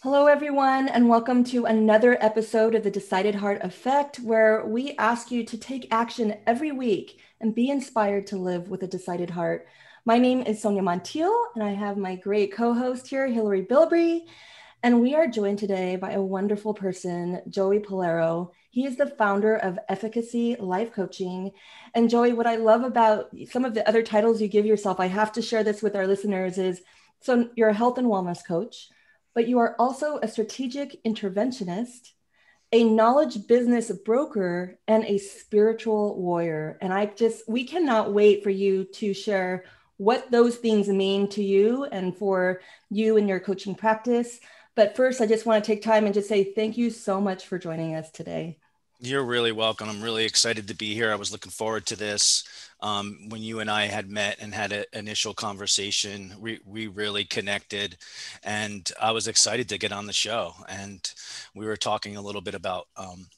Hello, everyone, and welcome to another episode of the Decided Heart Effect, where we ask you to take action every week and be inspired to live with a decided heart. My name is Sonia Montiel, and I have my great co host here, Hillary Bilbrey. And we are joined today by a wonderful person, Joey Pollaro. He is the founder of Efficacy Life Coaching. And Joey, what I love about some of the other titles you give yourself, I have to share this with our listeners, is so you're a health and wellness coach but you are also a strategic interventionist, a knowledge business broker, and a spiritual warrior. And I just, we cannot wait for you to share what those things mean to you and for you and your coaching practice. But first, I just want to take time and just say thank you so much for joining us today. You're really welcome. I'm really excited to be here. I was looking forward to this. Um, when you and I had met and had an initial conversation, we, we really connected and I was excited to get on the show. And we were talking a little bit about, um,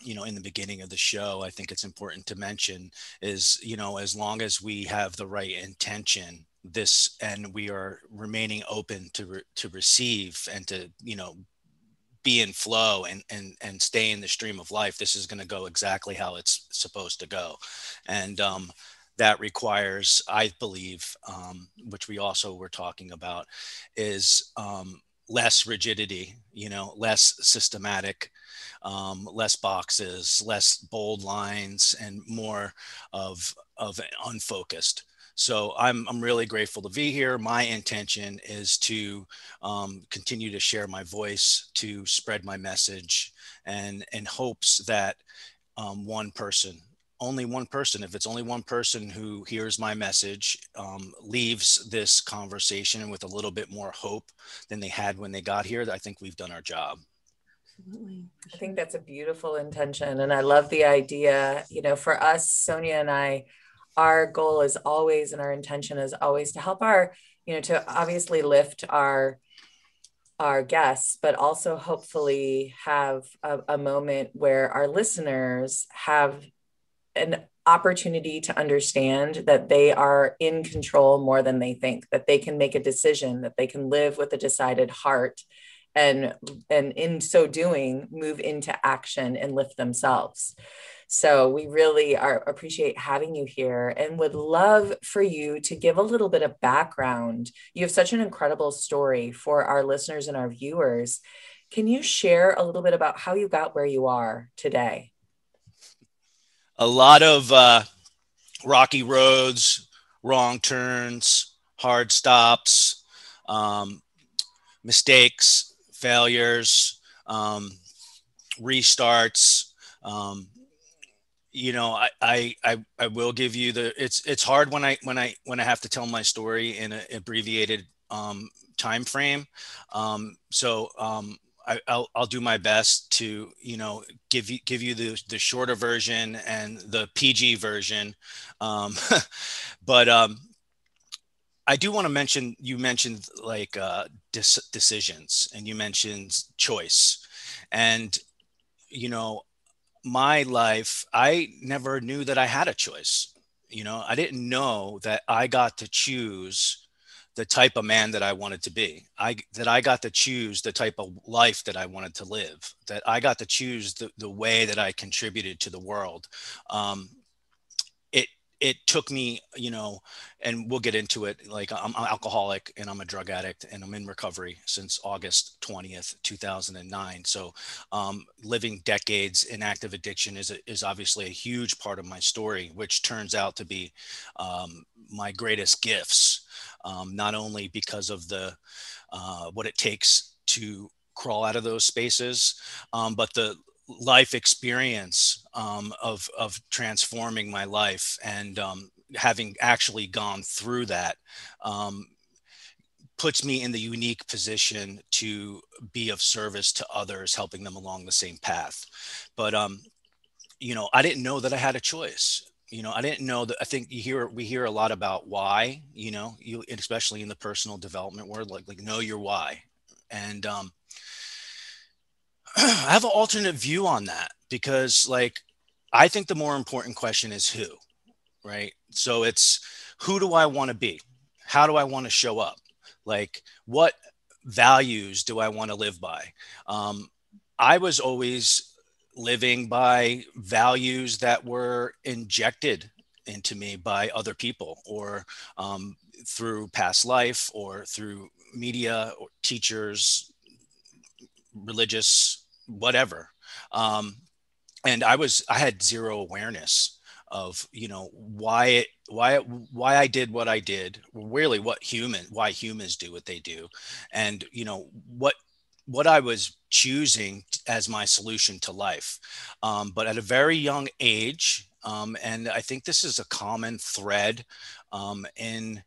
you know, in the beginning of the show, I think it's important to mention is, you know, as long as we have the right intention, this and we are remaining open to re- to receive and to you know be in flow and and and stay in the stream of life this is going to go exactly how it's supposed to go. And um, that requires i believe um, which we also were talking about is um, less rigidity you know less systematic um, less boxes less bold lines and more of of unfocused so I'm, I'm really grateful to be here. My intention is to um, continue to share my voice, to spread my message, and in hopes that um, one person, only one person, if it's only one person who hears my message, um, leaves this conversation with a little bit more hope than they had when they got here, I think we've done our job. Absolutely. I think that's a beautiful intention. And I love the idea, you know, for us, Sonia and I, our goal is always and our intention is always to help our you know to obviously lift our our guests but also hopefully have a, a moment where our listeners have an opportunity to understand that they are in control more than they think that they can make a decision that they can live with a decided heart and and in so doing move into action and lift themselves so we really are appreciate having you here and would love for you to give a little bit of background. You have such an incredible story for our listeners and our viewers. Can you share a little bit about how you got where you are today? A lot of uh, rocky roads, wrong turns, hard stops, um, mistakes, failures, um, restarts, um, you know I, I i i will give you the it's it's hard when i when i when i have to tell my story in an abbreviated um time frame um so um I, will I'll do my best to you know give you give you the the shorter version and the PG version, um, but um, I do want to mention you mentioned like uh, dis- decisions and you mentioned choice, and you know my life, I never knew that I had a choice. You know, I didn't know that I got to choose the type of man that I wanted to be. I that I got to choose the type of life that I wanted to live. That I got to choose the, the way that I contributed to the world. Um, it took me, you know, and we'll get into it. Like I'm, I'm alcoholic and I'm a drug addict and I'm in recovery since August 20th, 2009. So um, living decades in active addiction is, a, is obviously a huge part of my story, which turns out to be um, my greatest gifts, um, not only because of the uh, what it takes to crawl out of those spaces, um, but the life experience um, of of transforming my life and um, having actually gone through that um, puts me in the unique position to be of service to others, helping them along the same path. But um, you know, I didn't know that I had a choice. You know, I didn't know that. I think you hear we hear a lot about why. You know, you especially in the personal development world, like like know your why, and um, I have an alternate view on that because, like, I think the more important question is who, right? So it's who do I want to be? How do I want to show up? Like, what values do I want to live by? Um, I was always living by values that were injected into me by other people or um, through past life or through media or teachers, religious, whatever. Um, and I was, I had zero awareness of, you know, why it, why, why I did what I did, really what human, why humans do what they do. And, you know, what, what I was choosing as my solution to life. Um, but at a very young age, um, and I think this is a common thread um, in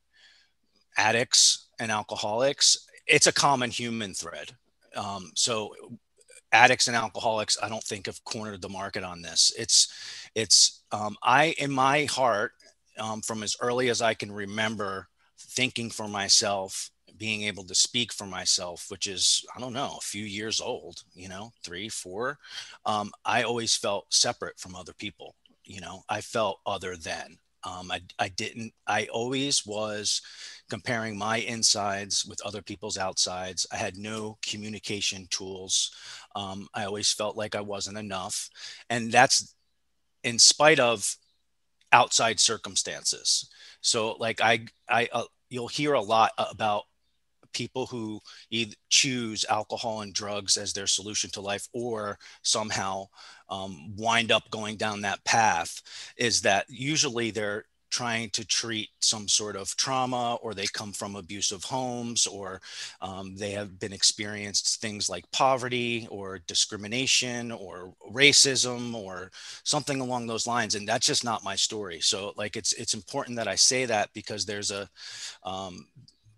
addicts and alcoholics. It's a common human thread. Um, so addicts and alcoholics, I don't think have cornered the market on this. It's, it's, um, I, in my heart, um, from as early as I can remember, thinking for myself, being able to speak for myself, which is, I don't know, a few years old, you know, three, four, um, I always felt separate from other people. You know, I felt other than. Um, I, I didn't, I always was comparing my insides with other people's outsides. I had no communication tools. Um, I always felt like I wasn't enough. And that's in spite of outside circumstances. So like I, I, uh, you'll hear a lot about people who either choose alcohol and drugs as their solution to life or somehow um, wind up going down that path is that usually they're trying to treat some sort of trauma or they come from abusive homes or um, they have been experienced things like poverty or discrimination or racism or something along those lines and that's just not my story. So like it's it's important that i say that because there's a um,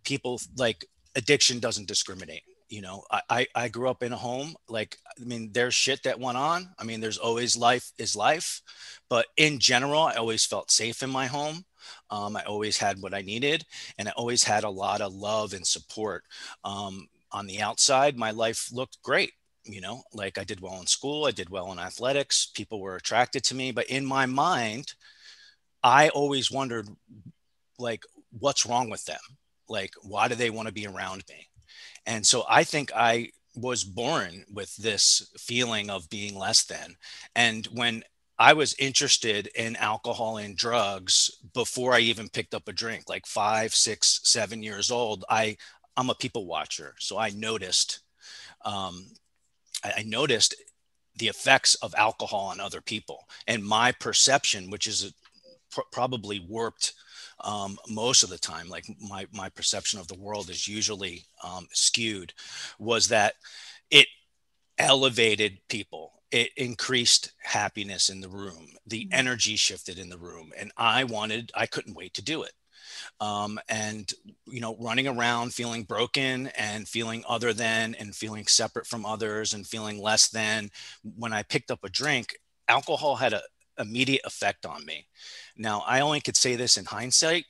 people like addiction doesn't discriminate you know I, I grew up in a home like i mean there's shit that went on. I mean there's always life is life. But in general i always felt safe in my home. Um, i always had what i needed and i always had a lot of love and support. Um, on the outside my life looked great you know like i did well in school i did well in athletics people were attracted to me. But in my mind i always wondered like what's wrong with them? Like why do they want to be around me and so I think I was born with this feeling of being less than. And when I was interested in alcohol and drugs before I even picked up a drink, like five, six, seven years old. I I'm a people watcher, so I noticed um, I, noticed the effects of alcohol on other people, and my perception, which is pr- probably warped um, most of the time, like my, my perception of the world is usually um, skewed, was that it elevated people. It increased happiness in the room. The mm-hmm. energy shifted in the room. And I wanted, I couldn't wait to do it. Um, and you know running around feeling broken and feeling other than and feeling separate from others and feeling less than when i picked up a drink alcohol had a immediate effect on me now, I only could say this in hindsight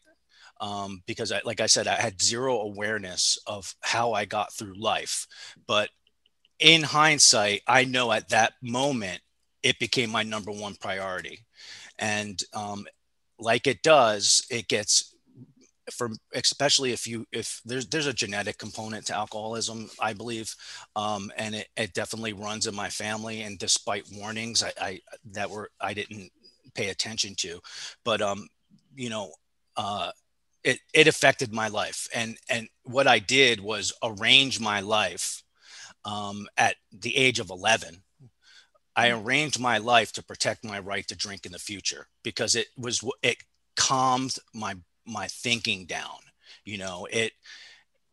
um, because, I, like I said, I had zero awareness of how I got through life. But in hindsight, I know at that moment it became my number one priority. And um, like it does, it gets for especially if you if there's there's a genetic component to alcoholism i believe um, and it, it definitely runs in my family and despite warnings I, I that were i didn't pay attention to. But um, you know, uh, it it affected my life, and and what I did was arrange my life um, at the age of eleven. I mm. arranged my life to protect my right to drink in the future because it was it calmed my my thinking down. You know, it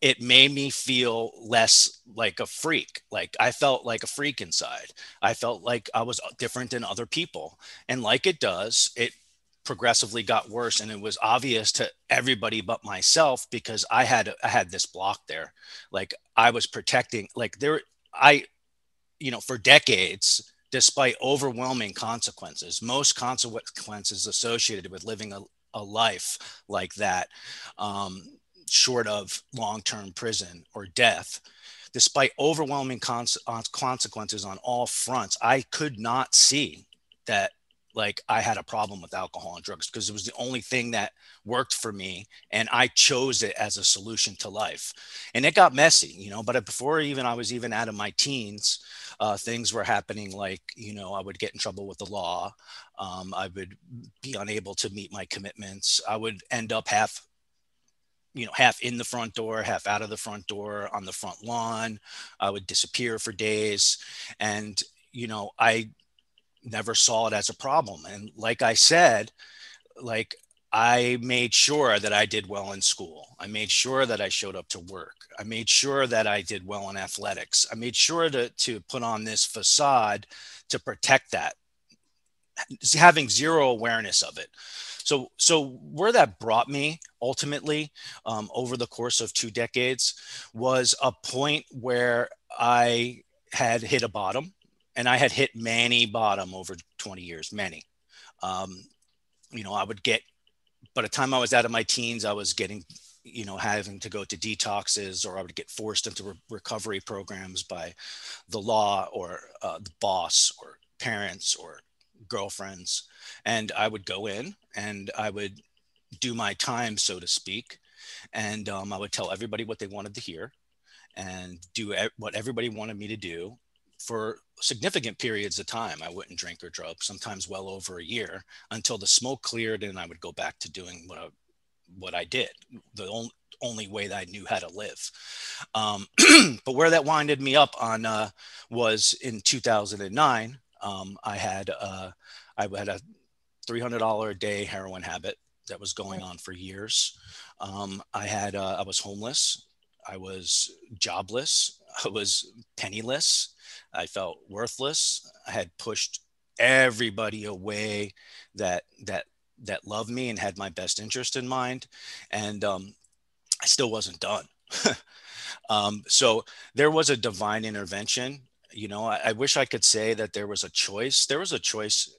it made me feel less like a freak. Like I felt like a freak inside. I felt like I was different than other people. And like it does, it progressively got worse and it was obvious to everybody but myself because I had I had this block there. Like I was protecting like there I you know for decades despite overwhelming consequences, most consequences associated with living a, a life like that um, short of long term prison or death, despite overwhelming cons- uh, consequences on all fronts, I could not see that like I had a problem with alcohol and drugs because it was the only thing that worked for me. And I chose it as a solution to life. And it got messy, you know, but before even I was even out of my teens, uh, things were happening like, you know, I would get in trouble with the law. Um, I would be unable to meet my commitments. I would end up half you know half in the front door half out of the front door on the front lawn i would disappear for days and you know i never saw it as a problem. And like I said, like I made sure that I did well in school. I made sure that I showed up to work. I made sure that I did well in athletics. I made sure to, to put on this facade to protect that, having zero awareness of it. So, so where that brought me ultimately um, over the course of two decades was a point where I had hit a bottom and I had hit many bottom over 20 years, many. Um, you know, I would get, by the time I was out of my teens, I was getting, you know, having to go to detoxes or I would get forced into re- recovery programs by the law or uh, the boss or parents or girlfriends. And I would go in and I would do my time, so to speak. And um, I would tell everybody what they wanted to hear and do what everybody wanted me to do for significant periods of time i wouldn't drink or drug sometimes well over a year until the smoke cleared and i would go back to doing what i what i did the only only way that I knew how to live. Um, but where that winded me up on uh, was in 2009. Um, I had uh, I had a $300 a day heroin habit that was going on for years. Um, I had uh, I was homeless. I was jobless. I was penniless. I felt worthless. I had pushed everybody away that that that loved me and had my best interest in mind, and um, I still wasn't done. um, so there was a divine intervention. You know, I, I wish I could say that there was a choice. There was a choice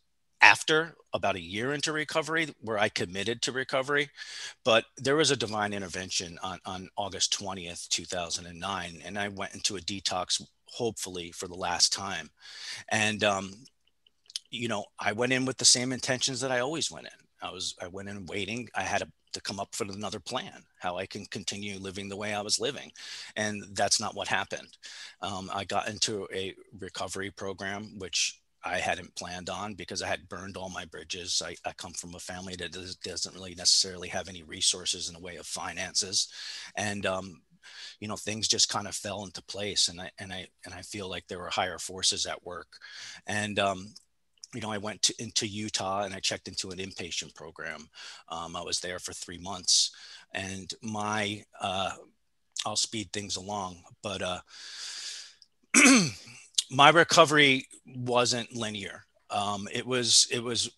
after about a year into recovery where I committed to recovery. But there was a divine intervention on, on August 20th, 2009. And I went into a detox hopefully for the last time. And, um, you know, I went in with the same intentions that I always went in. I was, I went in waiting. I had a, to come up with another plan, how I can continue living the way I was living. And that's not what happened. Um, I got into a recovery program, which I hadn't planned on because I had burned all my bridges. I, I come from a family that does, doesn't really necessarily have any resources in the way of finances. And um, you know things just kind of fell into place and i and i and i feel like there were higher forces at work and um, you know, I went to, into Utah and I checked into an inpatient program. Um, I was there for three months, and my uh, I'll speed things along, but uh, my recovery wasn't linear. Um, it was it was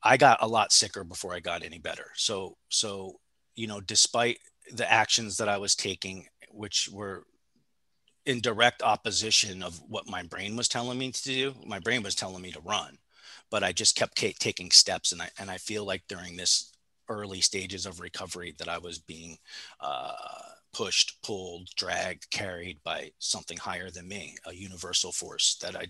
I got a lot sicker before I got any better. So so you know, despite the actions that I was taking which were in direct opposition of what my brain was telling me to do. My brain was telling me to run, but I just kept taking steps. And I, and I feel like during this early stages of recovery that I was being uh, pushed, pulled, dragged, carried by something higher than me, a universal force that I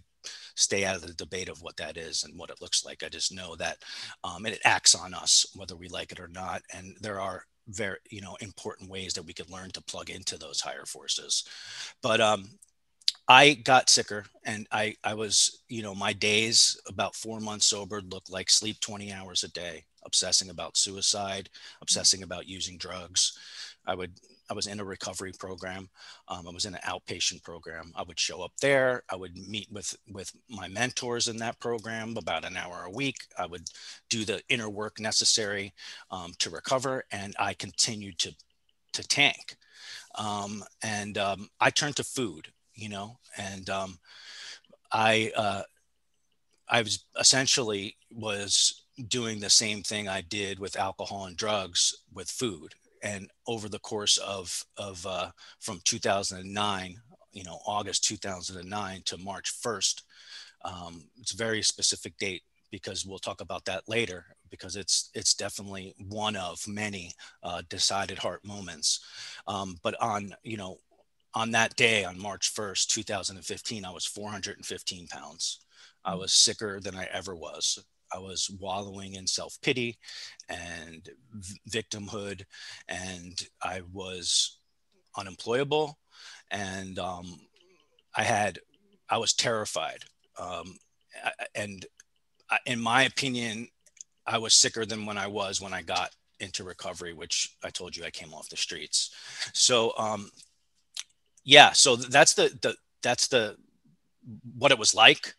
stay out of the debate of what that is and what it looks like. I just know that um, it acts on us, whether we like it or not. And there are very you know important ways that we could learn to plug into those higher forces but um i got sicker and i i was you know my days about four months sober looked like sleep 20 hours a day obsessing about suicide obsessing about using drugs i would I was in a recovery program. Um, I was in an outpatient program. I would show up there. I would meet with with my mentors in that program about an hour a week. I would do the inner work necessary um, to recover, and I continued to to tank. Um, and um, I turned to food, you know, and um, I uh, I was essentially was doing the same thing I did with alcohol and drugs with food. And over the course of of uh, from 2009 you know august 2009 to march 1st um, it's a very specific date because we'll talk about that later because it's it's definitely one of many uh, decided heart moments. Um, but on you know on that day on march 1st 2015 i was 415 pounds i mm. was sicker than i ever was I was wallowing in self pity and v- victimhood, and I was unemployable, and um, I had I was terrified, um, and in my opinion, I was sicker than when I was when I got into recovery, which I told you I came off the streets. So, um, yeah, so that's the, the, that's the, what it was like.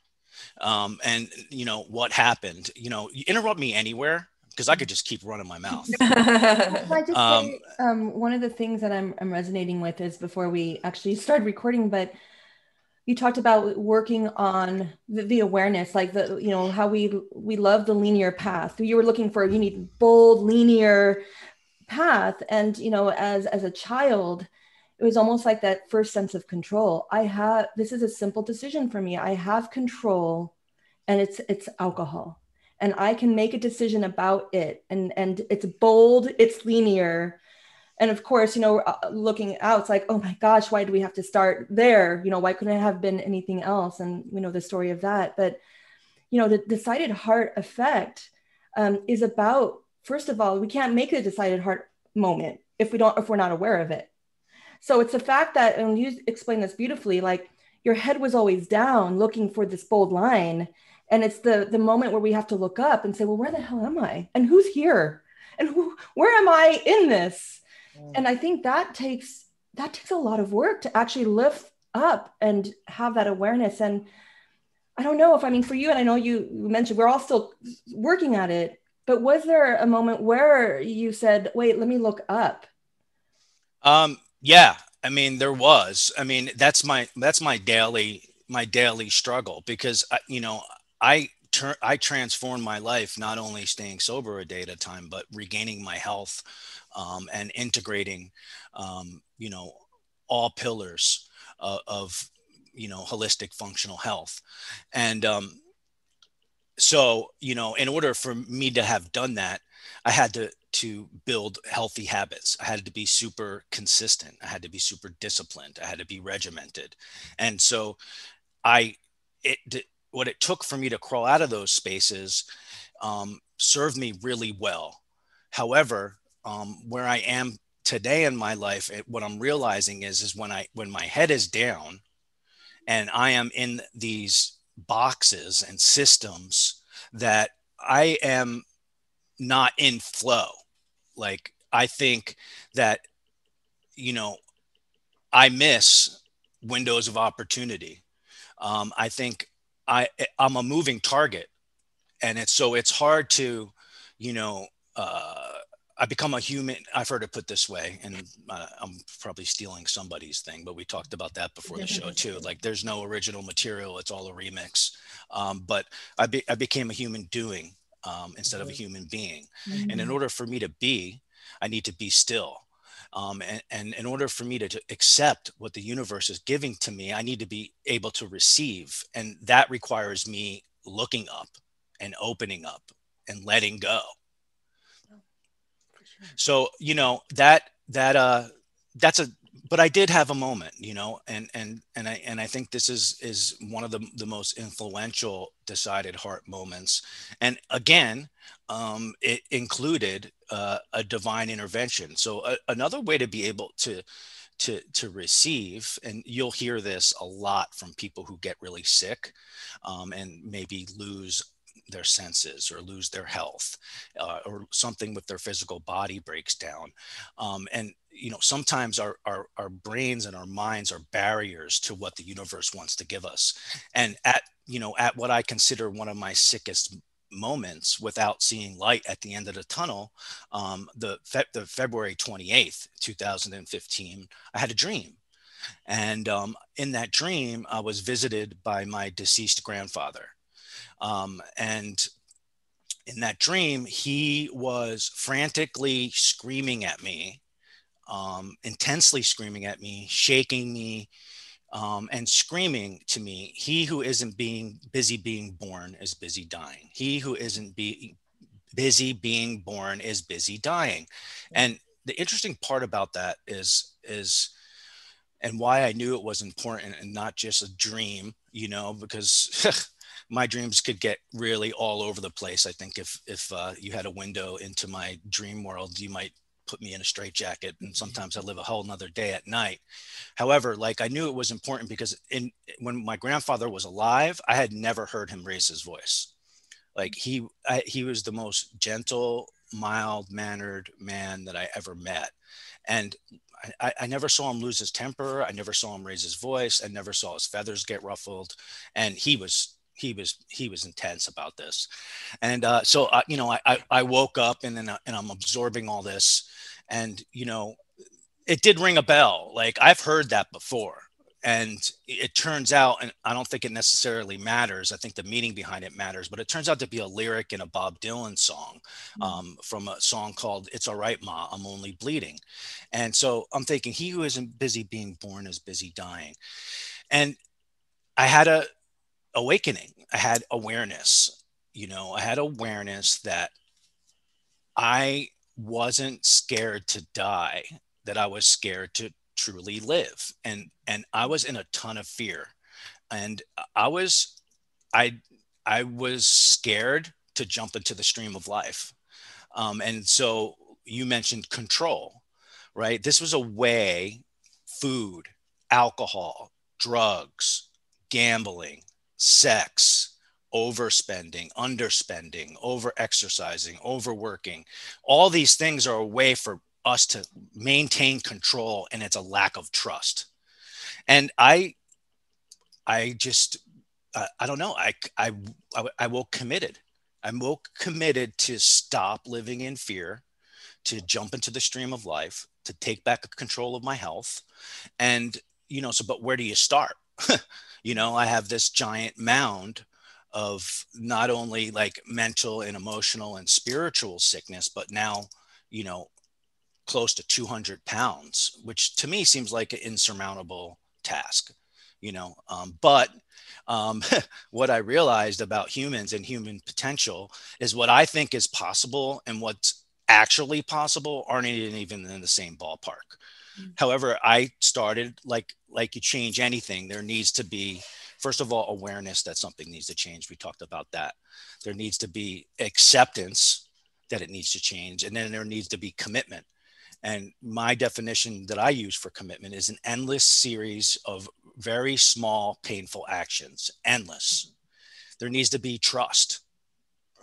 Um, and you know, what happened, you know, you interrupt me anywhere because I could just keep running my mouth. I just um, say, um, one of the things that I'm, I'm resonating with is before we actually started recording, but you talked about working on the, the, awareness like the you know how we we love the linear path you were looking for you need bold linear path and you know as as a child it was almost like that first sense of control. I have this is a simple decision for me. I have control and it's it's alcohol. And i can make a decision about it and and it's bold it's linear. And of course you know uh, looking out it's like oh my gosh why do we have to start there? You know why couldn't it have been anything else? And we know the story of that. But you know the decided heart effect um, is about first of all we can't make a decided heart moment if we don't if we're not aware of it so it's the fact that and you explain this beautifully like your head was always down looking for this bold line. And it's the the moment where we have to look up and say well where the hell am i? And who's here? And who, where am i in this? And i think that takes that takes a lot of work to actually lift up and have that awareness. And i don't know if i mean for you and i know you mentioned we're all still working at it but was there a moment where you said wait let me look up? Um yeah i mean there was i mean that's my that's my daily my daily struggle because you know i turn i transformed my life not only staying sober a day at a time but regaining my health um, and integrating, um, you know, all pillars uh, of, you know, holistic functional health. And um, so, you know, in order for me to have done that, I had to to build healthy habits. I had to be super consistent. I had to be super disciplined. I had to be regimented. And so I it what it took for me to crawl out of those spaces um, served me really well. However, um, where I am today in my life, it, what I'm realizing is is when I when my head is down, and I am in these boxes and systems that I am not in flow. Like I think that you know I miss windows of opportunity. Um, I think I I'm a moving target, and it's so it's hard to you know uh, I become a human. I've heard it put this way, and uh, I'm probably stealing somebody's thing, but we talked about that before the show too. Like, there's no original material; it's all a remix. Um, but I, be, I became a human doing um, instead of a human being, mm-hmm. and in order for me to be, I need to be still. Um, and, and in order for me to, to accept what the universe is giving to me, I need to be able to receive, and that requires me looking up and opening up and letting go. So you know that that uh that's a but I did have a moment, you know, and and and I and I think this is is one of the the most influential decided heart moments. And again, um, it included uh, a divine intervention. So a, another way to be able to to to receive, and you'll hear this a lot from people who get really sick um, and maybe lose their senses or lose their health uh, or something with their physical body breaks down um, and you know sometimes our, our our brains and our minds are barriers to what the universe wants to give us. And at you know at what i consider one of my sickest moments without seeing light at the end of the tunnel um, the, fe- the february 28th 2015 i had a dream. And um, in that dream i was visited by my deceased grandfather. Um, and in that dream, he was frantically screaming at me, um, intensely screaming at me, shaking me, um, and screaming to me, He who isn't being busy being born is busy dying. He who isn't be, busy being born is busy dying. And the interesting part about that is, is, and why I knew it was important and not just a dream, you know, because my dreams could get really all over the place. I think if if uh, you had a window into my dream world, you might put me in a straitjacket and sometimes I live a whole nother day at night. However, like I knew it was important because in when my grandfather was alive, I had never heard him raise his voice. Like he I, he was the most gentle, mild mannered man that I ever met. And I, I, never saw him lose his temper. I never saw him raise his voice. I never saw his feathers get ruffled. And he was he was he was intense about this. And uh, so uh, you know I, I woke up and then uh, and I'm absorbing all this, and you know it did ring a bell. Like I've heard that before and it turns out and i don't think it necessarily matters i think the meaning behind it matters but it turns out to be a lyric in a bob dylan song hmm. um, from a song called it's all right ma i'm only bleeding and so i'm thinking he who isn't busy being born is busy dying and i had a awakening. I had awareness you know i had awareness that i wasn't scared to die that i was scared to truly live. And and i was in a ton of fear. And i was i i was scared to jump into the stream of life. Um, and so you mentioned control right? This was a way food alcohol drugs gambling sex overspending underspending over exercising overworking all these things are a way for us to maintain control and it's a lack of trust. And i i just uh, i don't know. I, I i will committed i'm will committed to stop living in fear to jump into the stream of life to take back control of my health. And you know so but where do you start you know i have this giant mound of not only like mental and emotional and spiritual sickness but now you know close to 200 pounds, which to me seems like an insurmountable task, you know. Um, but um, what I realized about humans and human potential is what I think is possible and what's actually possible aren't even in the same ballpark. Mm-hmm. However, I started like like you change anything, there needs to be first of all awareness that something needs to change. We talked about that. There needs to be acceptance that it needs to change, and then there needs to be commitment and my definition that I use for commitment is an endless series of very small, painful actions. Endless. There needs to be trust,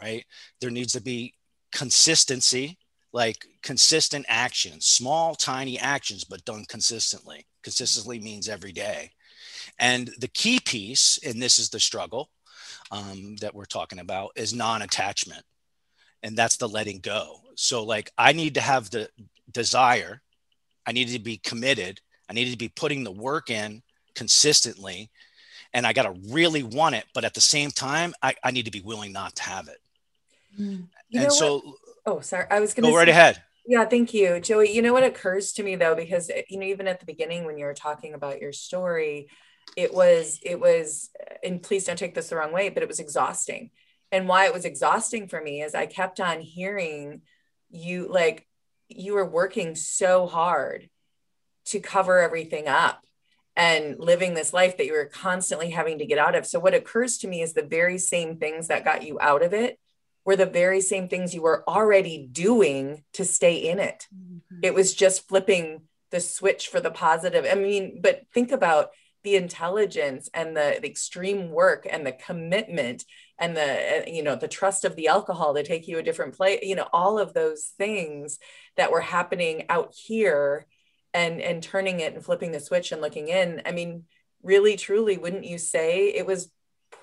right? There needs to be consistency, like consistent actions, small, tiny actions, but done consistently. Consistently means every day. And the key piece, and this is the struggle um, that we're talking about, is non attachment. And that's the letting go. So, like, I need to have the desire. I need to be committed. I need to be putting the work in consistently. And I got to really want it. But at the same time, I, I need to be willing not to have it. Mm. and so, what? oh, sorry. I was going to go right ahead. Yeah, thank you, Joey. You know what occurs to me though, because eh, you know, even at the beginning when you were talking about your story, it was, it was, eh, and please don't take this the wrong way, but it was exhausting. And why it was exhausting for me is I kept on hearing you like you were working so hard to cover everything up and living this life that you were constantly having to get out of. So, what occurs to me is the very same things that got you out of it were the very same things you were already doing to stay in it. Mm-hmm. It was just flipping the switch for the positive. I mean, but think about the intelligence and the, the extreme work and the commitment and the you know the trust of the alcohol to take you a different place you know all of those things that were happening out here and and turning it and flipping the switch and looking in i mean really truly wouldn't you say it was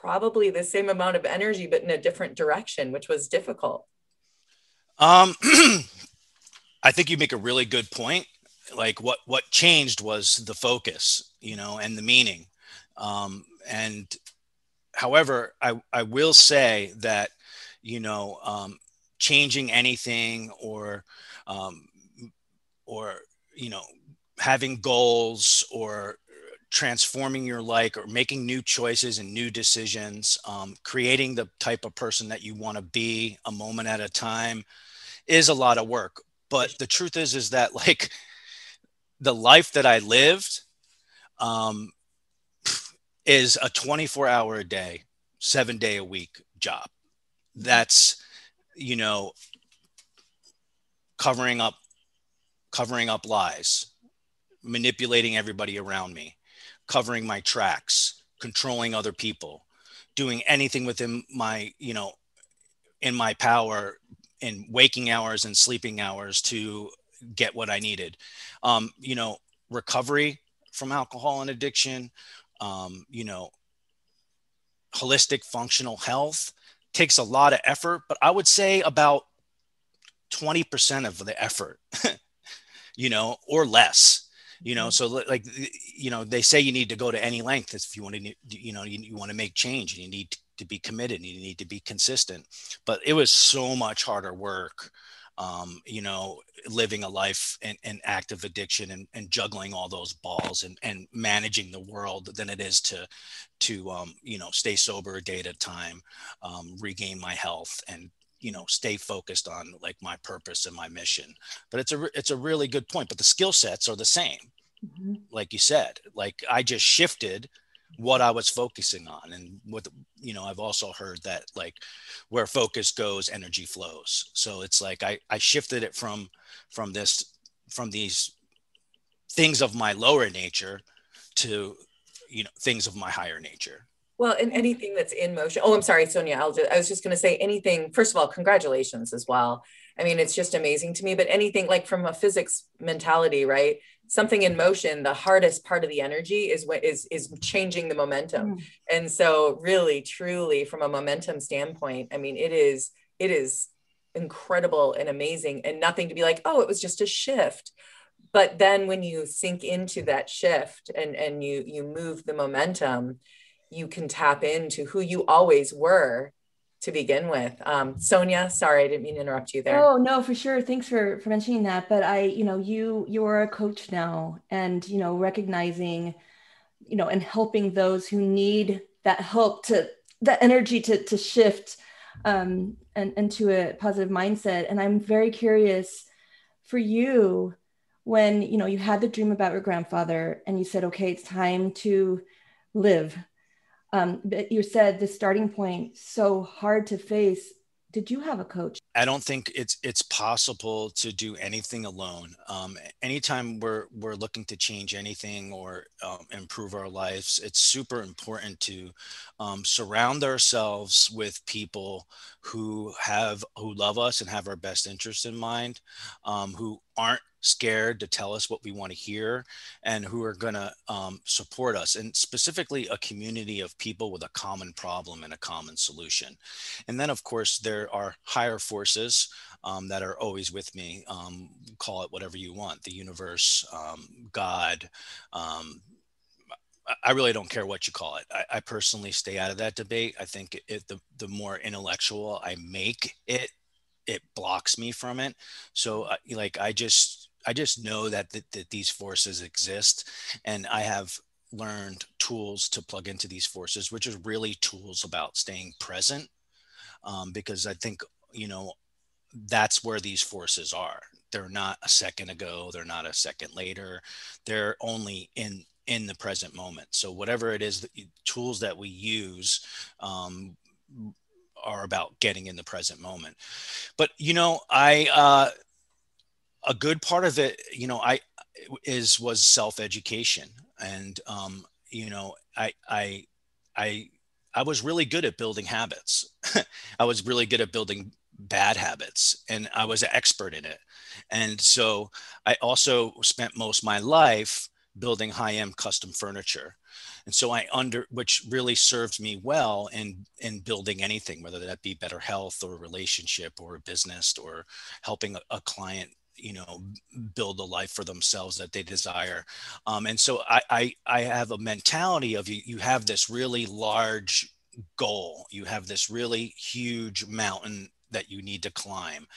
probably the same amount of energy but in a different direction which was difficult. Um i think you make a really good point. Like what what changed was the focus you know and the meaning. Um and however i i will say that you know um changing anything or um, or you know having goals or transforming your life or making new choices and new decisions um, creating the type of person that you want to be a moment at a time is a lot of work but the truth is is that like the life that i lived um, is a 24 hour a day seven day a week job. That's, you know, covering up, covering up lies, manipulating everybody around me, covering my tracks, controlling other people, doing anything within my, you know, in my power in waking hours and sleeping hours to get what I needed. Um, you know, recovery from alcohol and addiction, um, you know, holistic functional health takes a lot of effort, but I would say about 20% of the effort, you know, or less you know mm-hmm. so like you know they say you need to go to any length if you want to you know you, you want to make change and you need to be committed and you need to be consistent but it was so much harder work um, you know, living a life in, in active addiction and, and, juggling all those balls and, and managing the world than it is to, to um, you know, stay sober a day at a time, um, regain my health and you know stay focused on like my purpose and my mission. But it's a it's a really good point but the skill sets are the same mm-hmm. like you said. Like i just shifted what i was focusing on and what you know i've also heard that like where focus goes energy flows. So it's like i i shifted it from from this from these things of my lower nature to you know things of my higher nature well, and anything that's in motion. Oh, I'm sorry, Sonia. I'll just, I was just going to say anything. First of all, congratulations as well. I mean, it's just amazing to me. But anything like from a physics mentality, right? Something in motion. The hardest part of the energy is what is is changing the momentum. Mm. And so, really, truly, from a momentum standpoint, I mean, it is it is incredible and amazing, and nothing to be like, oh, it was just a shift but then when you sink into that shift and and you you move the momentum you can tap into who you always were to begin with. Um, Sonia, sorry, I didn't mean to interrupt you there. Oh no, for sure. Thanks for for mentioning that. But I, you know, you you are a coach now, and you know, recognizing, you know, and helping those who need that help to that energy to to shift um, and into a positive mindset. And I'm very curious for you when you know you had the dream about your grandfather, and you said, okay, it's time to live um, but you said the starting point so hard to face. Did you have a coach i don't think it's it's possible to do anything alone um, anytime we're we're looking to change anything or um, improve our lives it's super important to um, surround ourselves with people who have who love us and have our best interests in mind um, who aren't scared to tell us what we want to hear and who are going to um, support us and specifically a community of people with a common problem and a common solution. And then of course there are higher forces um, that are always with me um, call it whatever you want the universe um, god um, I really don't care what you call it. I, I personally stay out of that debate. I think it, the the more intellectual I make it, it blocks me from it. So, uh, like, I just I just know that, that, that these forces exist, and I have learned tools to plug into these forces, which is really tools about staying present, um, because I think you know that's where these forces are. They're not a second ago. They're not a second later. They're only in in the present moment. So whatever it is, the tools that we use um, are about getting in the present moment. But you know, I uh, a good part of it, you know, I is was self education, and um, you know, I I I I was really good at building habits. I was really good at building bad habits, and I was an expert in it. And so I also spent most my life building high end custom furniture. And so i under which really served me well in in building anything whether that be better health or relationship or a business or helping a, a client you know build a life for themselves that they desire. Um, and so I, I i have a mentality of you you have this really large goal. You have this really huge mountain that you need to climb.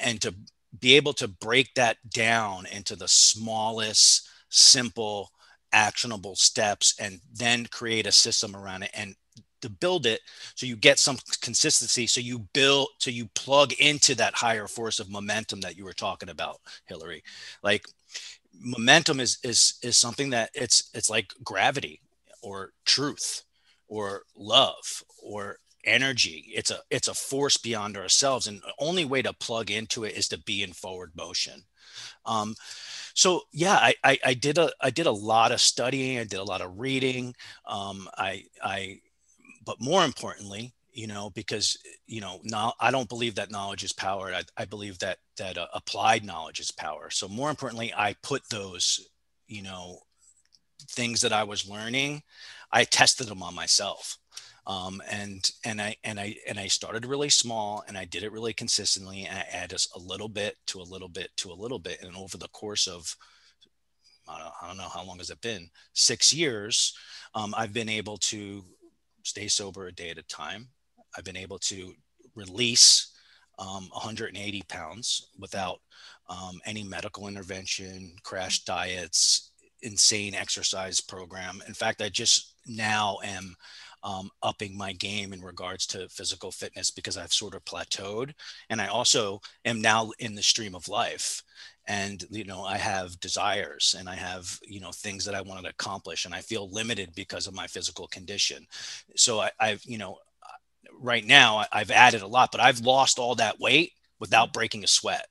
And to be able to break that down into the smallest simple actionable steps and then create a system around it and to build it so you get some consistency so you build so you plug into that higher force of momentum that you were talking about hillary. Like momentum is is is something that it's it's like gravity or truth or love or energy. It's a it's a force beyond ourselves and the only way to plug into it is to be in forward motion. Um, so yeah I, I, I did a i did a lot of studying i did a lot of reading um, i i but more importantly you know because you know now i don't believe that knowledge is power i, I believe that that uh, applied knowledge is power. So more importantly i put those you know things that i was learning i tested them on myself um, and and I and I and I started really small and I did it really consistently and I added a little bit to a little bit to a little bit and over the course of I don't, I don't know how long has it been six years um, I've been able to stay sober a day at a time I've been able to release um, 180 pounds without um, any medical intervention, crash diets, insane exercise program. In fact, I just now am um, upping my game in regards to physical fitness because I've sort of plateaued. And I also am now in the stream of life. And, you know, I have desires and I have, you know, things that I want to accomplish and I feel limited because of my physical condition. So I, I've, you know, right now I've added a lot, but I've lost all that weight without breaking a sweat.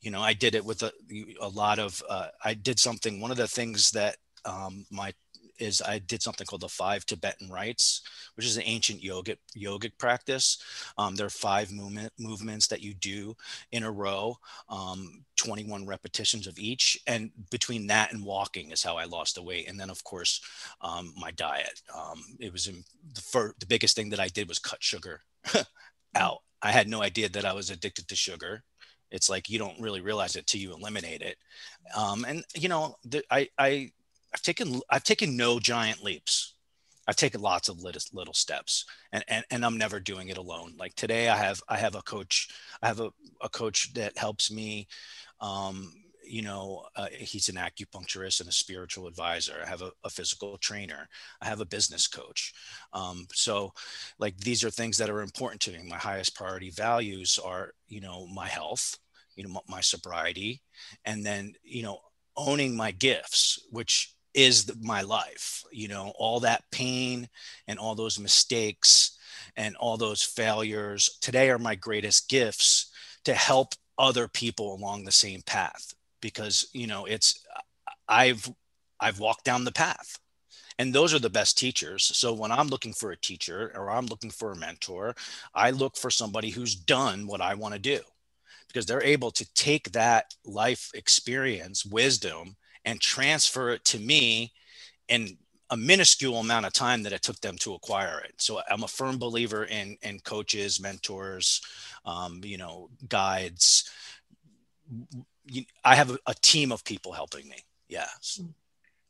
You know, I did it with a, a lot of, uh, I did something, one of the things that um, my is I did something called the five Tibetan rites, which is an ancient yogic yogic practice. Um, there are five movement movements that you do in a row, um, 21 repetitions of each, and between that and walking is how I lost the weight. And then of course, um, my diet. Um, it was the first, the biggest thing that I did was cut sugar out. I had no idea that I was addicted to sugar it's like you don't really realize it till you eliminate it um, and you know the, I, I I've taken I've taken no giant leaps. I've taken lots of little, little steps and, and, and I'm never doing it alone. Like today I have, I have a coach, I have a, a coach that helps me. Um, you know, uh, he's an acupuncturist and a spiritual advisor. I have a, a physical trainer. I have a business coach. Um, so like, these are things that are important to me. My highest priority values are, you know, my health, you know, my sobriety, and then, you know, owning my gifts, which is my life you know all that pain and all those mistakes and all those failures today are my greatest gifts to help other people along the same path because you know it's i've i've walked down the path. And those are the best teachers. So when i'm looking for a teacher or i'm looking for a mentor i look for somebody who's done what i want to do because they're able to take that life experience wisdom and transfer it to me in a minuscule amount of time that it took them to acquire it. So I'm a firm believer in in coaches, mentors, um, you know, guides. I have a, team of people helping me. Yes.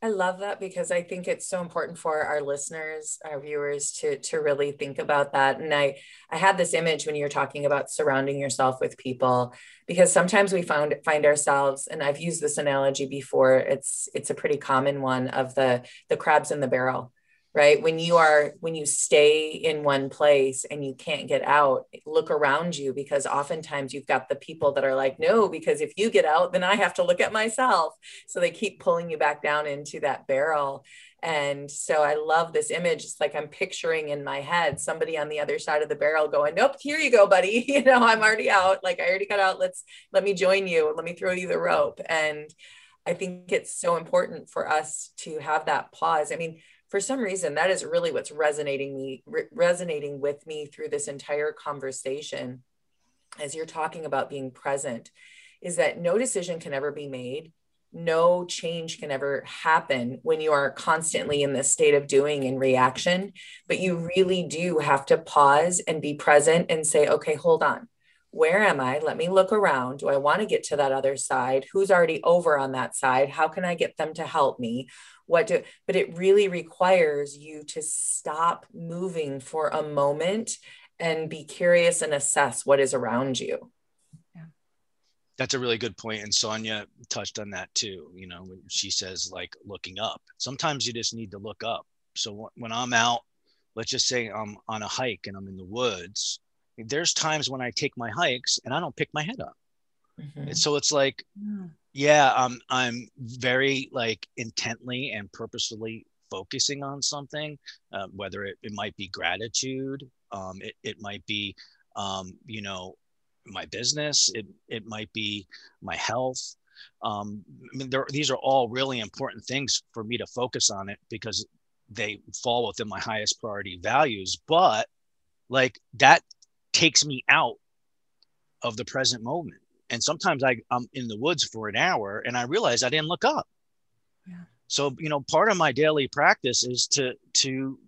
I love that because I think it's so important for our listeners, our viewers to to really think about that. And I I had this image when you're talking about surrounding yourself with people because sometimes we found find ourselves and I've used this analogy before. It's it's a pretty common one of the the crabs in the barrel right? When you are when you stay in one place and you can't get out look around you because oftentimes you've got the people that are like no because if you get out then i have to look at myself. So they keep pulling you back down into that barrel. And so i love this image. It's like i'm picturing in my head somebody on the other side of the barrel going nope here you go buddy. You know i'm already out. Like i already got out. Let's let me join you. Let me throw you the rope. And i think it's so important for us to have that pause. I mean for some reason that is really what's resonating me re- resonating with me through this entire conversation as you're talking about being present is that no decision can ever be made. No change can ever happen when you are constantly in this state of doing and reaction but you really do have to pause and be present and say okay hold on where am I? Let me look around. Do I want to get to that other side? Who's already over on that side? How can I get them to help me? what do but it really requires you to stop moving for a moment and be curious and assess what is around you yeah. that's a really good point. point and sonia touched on that too you know when she says like looking up sometimes you just need to look up so when i'm out let's just say i'm on a hike and i'm in the woods there's times when i take my hikes and i don't pick my head up mm-hmm. and so it's like yeah um, i'm very like intently and purposefully focusing on something, uh, whether it, it might be gratitude, um, it, it might be, um, you know, my business, it, it might be my health. Um, I mean, these are all really important things for me to focus on it because they fall within my highest priority values. But like that takes me out of the present moment. And sometimes I, I'm in the woods for an hour and I realize I didn't look up. Yeah. So, you know, part of my daily practice is to to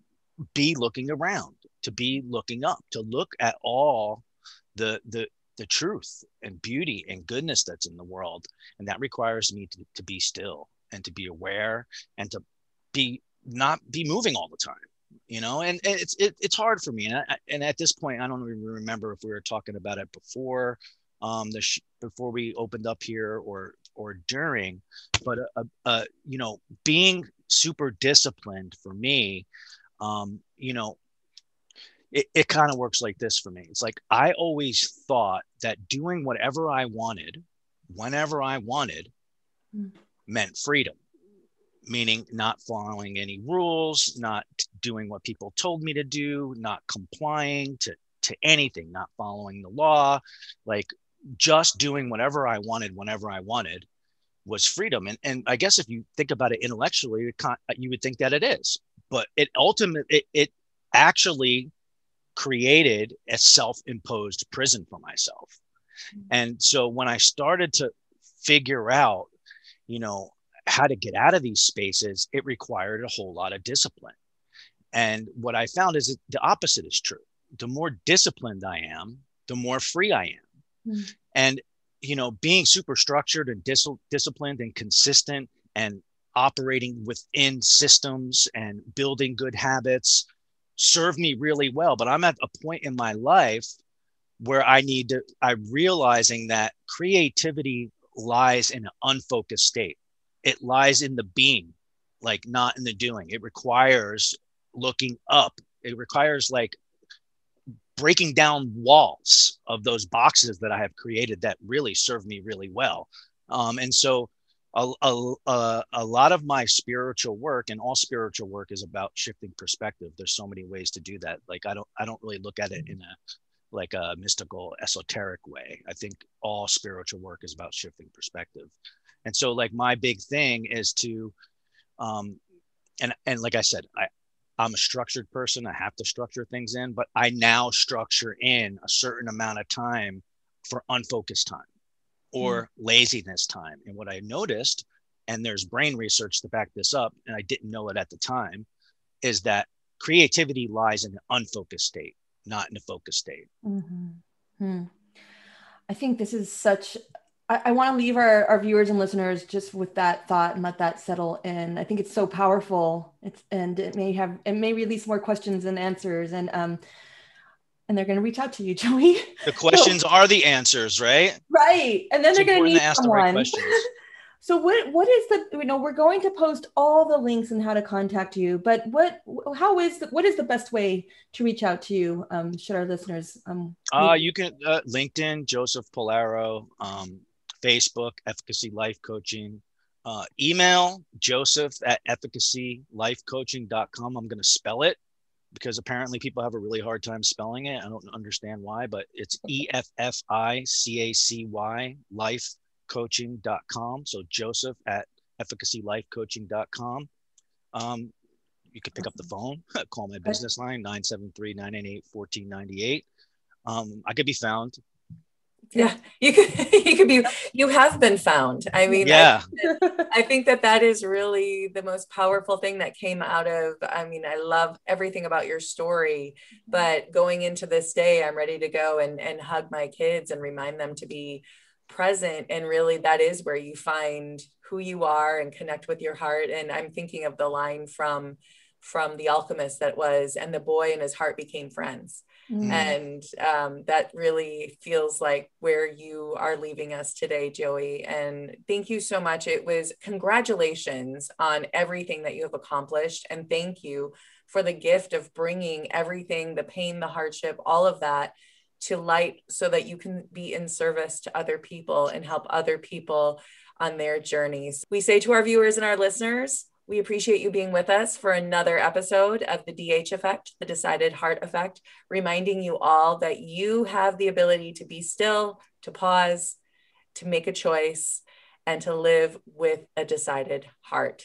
be looking around, to be looking up, to look at all the the the truth and beauty and goodness that's in the world. And that requires me to, to be still and to be aware and to be not be moving all the time you know and, and it's it, it's hard for me. And, I, and at this point i don't even remember if we were talking about it before um the sh- before we opened up here or or during. But uh, uh you know being super disciplined for me um you know it, it kind of works like this for me. It's like i always thought that doing whatever i wanted whenever i wanted mm. meant freedom meaning not following any rules, not doing what people told me to do, not complying to, to anything, not following the law, like just doing whatever I wanted whenever I wanted was freedom. And, and I guess if you think about it intellectually, you would think that it is, but it ultimately, it, it actually created a self-imposed prison for myself. Mm-hmm. And so when I started to figure out, you know, how to get out of these spaces, it required a whole lot of discipline. And what I found is that the opposite is true. The more disciplined I am, the more free I am. Mm. And, you know, being super structured and dis- disciplined and consistent and operating within systems and building good habits served me really well. But I'm at a point in my life where I need to, I'm realizing that creativity lies in an unfocused state it lies in the being, like not in the doing. It requires looking up. It requires like breaking down walls of those boxes that I have created that really serve me really well. Um, and so a, a, a, lot of my spiritual work and all spiritual work is about shifting perspective. There's so many ways to do that. Like I don't, I don't really look at it in a, like a mystical esoteric way. I think all spiritual work is about shifting perspective and so like my big thing is to um and and like i said i i'm a structured person i have to structure things in but i now structure in a certain amount of time for unfocused time or mm. laziness time and what i noticed and there's brain research to back this up and i didn't know it at the time is that creativity lies in an unfocused state not in a focused state mm-hmm. hmm. i think this is such I, I want to leave our, our viewers and listeners just with that thought and let that settle in. I think it's so powerful. It's and it may have it may release more questions and answers and um and they're going to reach out to you, Joey. The questions so, are the answers, right? Right, and then it's they're going to need someone. Right so what what is the you know we're going to post all the links and how to contact you, but what how is the, what is the best way to reach out to you? Um, should our listeners um? Uh, you can uh, LinkedIn Joseph Pollaro. Um, Facebook, Efficacy Life Coaching. Uh, email joseph at efficacylifecoaching.com. I'm going to spell it because apparently people have a really hard time spelling it. I don't understand why, but it's E F F I C A C Y lifecoaching.com. So Joseph at efficacylifecoaching.com. Um, you can pick up the phone, call my business line 973 998 1498. Um, I could be found yeah you could you could be you have been found. I mean yeah. I, I, think that that is really the most powerful thing that came out of i mean i love everything about your story mm-hmm. but going into this day i'm ready to go and and hug my kids and remind them to be present. And really that is where you find who you are and connect with your heart. And i'm thinking of the line from from the alchemist that was and the boy and his heart became friends mm. and um, that really feels like where you are leaving us today joey. And thank you so much. It was congratulations on everything that you have accomplished. And thank you for the gift of bringing everything the pain the hardship all of that to light so that you can be in service to other people and help other people on their journeys. We say to our viewers and our listeners We appreciate you being with us for another episode of the DH Effect, the Decided Heart Effect, reminding you all that you have the ability to be still, to pause, to make a choice, and to live with a decided heart.